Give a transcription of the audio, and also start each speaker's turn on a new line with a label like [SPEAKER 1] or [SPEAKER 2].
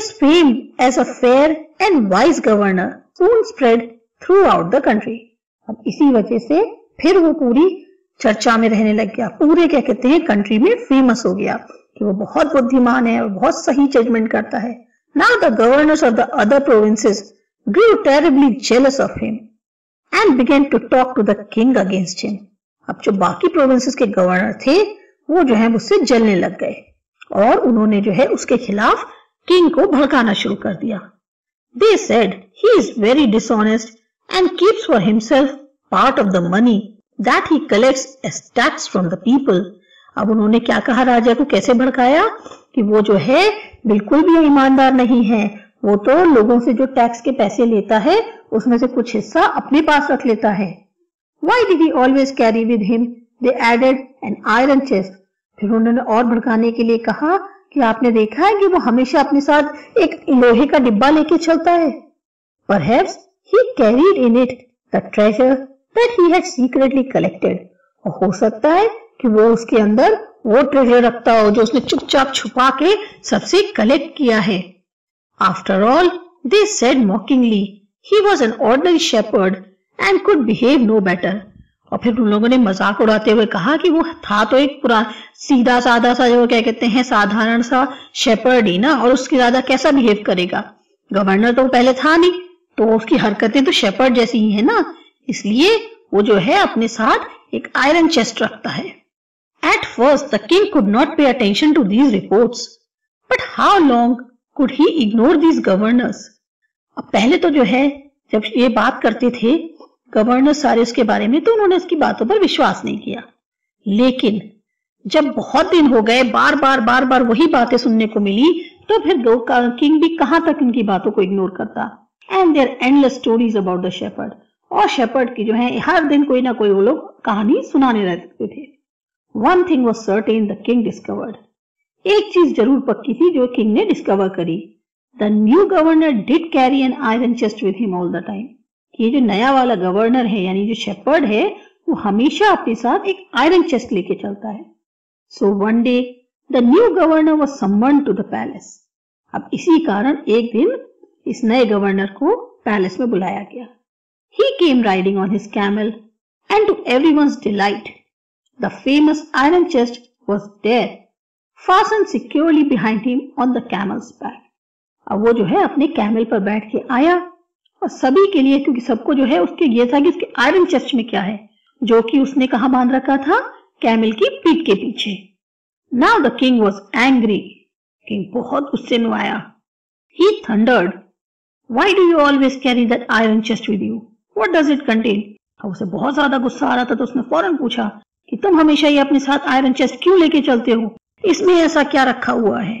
[SPEAKER 1] His fame as a fair and wise governor, soon spread throughout the country. अब इसी वजह से फिर वो पूरी चर्चा में रहने लग गया पूरे, क्या कहते हैं कंट्री में फ़ेमस हो गया कि वो बहुत बुद्धिमान है और बहुत सही जजमेंट करता है now the governors of the other provinces grew terribly jealous of him and began to talk to the king against him. अब जो बाकी प्रोविंसेस के गवर्नर थे, वो जो है उससे जलने लग गए और उन्होंने जो है उसके खिलाफ किंग को भड़काना शुरू कर दिया। They said he is very dishonest and keeps for himself part of the money that he collects as tax from the people अब उन्होंने क्या कहा राजा को? कैसे भड़काया? कि वो जो है, बिल्कुल भी ईमानदार नहीं है। वो तो लोगों से जो टैक्स के पैसे लेता है, उसमें से कुछ हिस्सा अपने पास रख लेता है। Why did he always carry with him they added an iron chest फिर उन्होंने और भड़काने के लिए कहा कि आपने देखा है कि वो हमेशा अपने साथ एक लोहे का डिब्बा लेके चलता है। पर he carried in it the treasure that he had secretly collected और हो सकता है कि वो उसके अंदर वो ट्रेजर रखता हो जो उसने चुपचाप छुपा के सबसे कलेक्ट किया है। After all they said mockingly he was an ordinary shepherd and could behave no better और फिर उन लोगों ने मज़ाक उड़ाते हुए कहा कि वो था तो एक पूरा सीधा साधा सा, जो क्या कहते हैं, साधारण सा शेपर्ड ही ना, और उसके ज़्यादा कैसा बिहेव करेगा? गवर्नर तो पहले था नहीं तो उसकी हरकतें तो शेपर्ड जैसी ही है ना। इसलिए वो जो है, अपने साथ एक आयरन चेस्ट रखता है। At first the king could not pay attention to these reports but how long could he ignore these governors अब पहले तो जो है, जब ये बात करते थे गवर्नर सारे उसके बारे में तो उन्होंने उसकी बातों पर विश्वास नहीं किया। लेकिन जब बहुत दिन हो गए, बार बार बार बार वही बातें सुनने को मिली तो फिर किंग भी कहाँ तक इनकी बातों को इग्नोर करता? And their endless stories about the shepherd और शेपर्ड की जो है, हर दिन कोई ना कोई वो लोग कहानी सुनाने रहते थे। One thing was certain the king discovered एक चीज़ ज़रूर पक्की थी, जो किंग ने डिस्कवर करी। The new governor did carry an iron chest with him all the time ये जो नया वाला गवर्नर है, यानी जो शेपर्ड है, वो हमेशा अपने साथ एक आयरन चेस्ट लेके चलता है। So one day the new governor was summon to the palace अब इसी कारण एक दिन इस नए गवर्नर को पैलेस में बुलाया गया। He came riding on his camel and to every delight the famous iron chest was there fasten securely behind him on the camel's back अब वो जो है, अपने कैमल पर बैठ के आया। और सभी के लिए, क्योंकि सबको जो है उसके ये था कि उसके आयरन चेस्ट में क्या है, जो कि उसने कहा बाँध रखा था, कैमल की पीठ के पीछे। Now the king was angry king बहुत गुस्से में आया। He thundered why do you always carry that iron chest with you what does it contain अब उसे बहुत ज़्यादा गुस्सा आ रहा था तो उसने फ़ौरन पूछा कि तुम हमेशा ये अपने साथ आयरन चेस्ट क्यों लेके चलते हो? इसमें ऐसा क्या रखा हुआ है?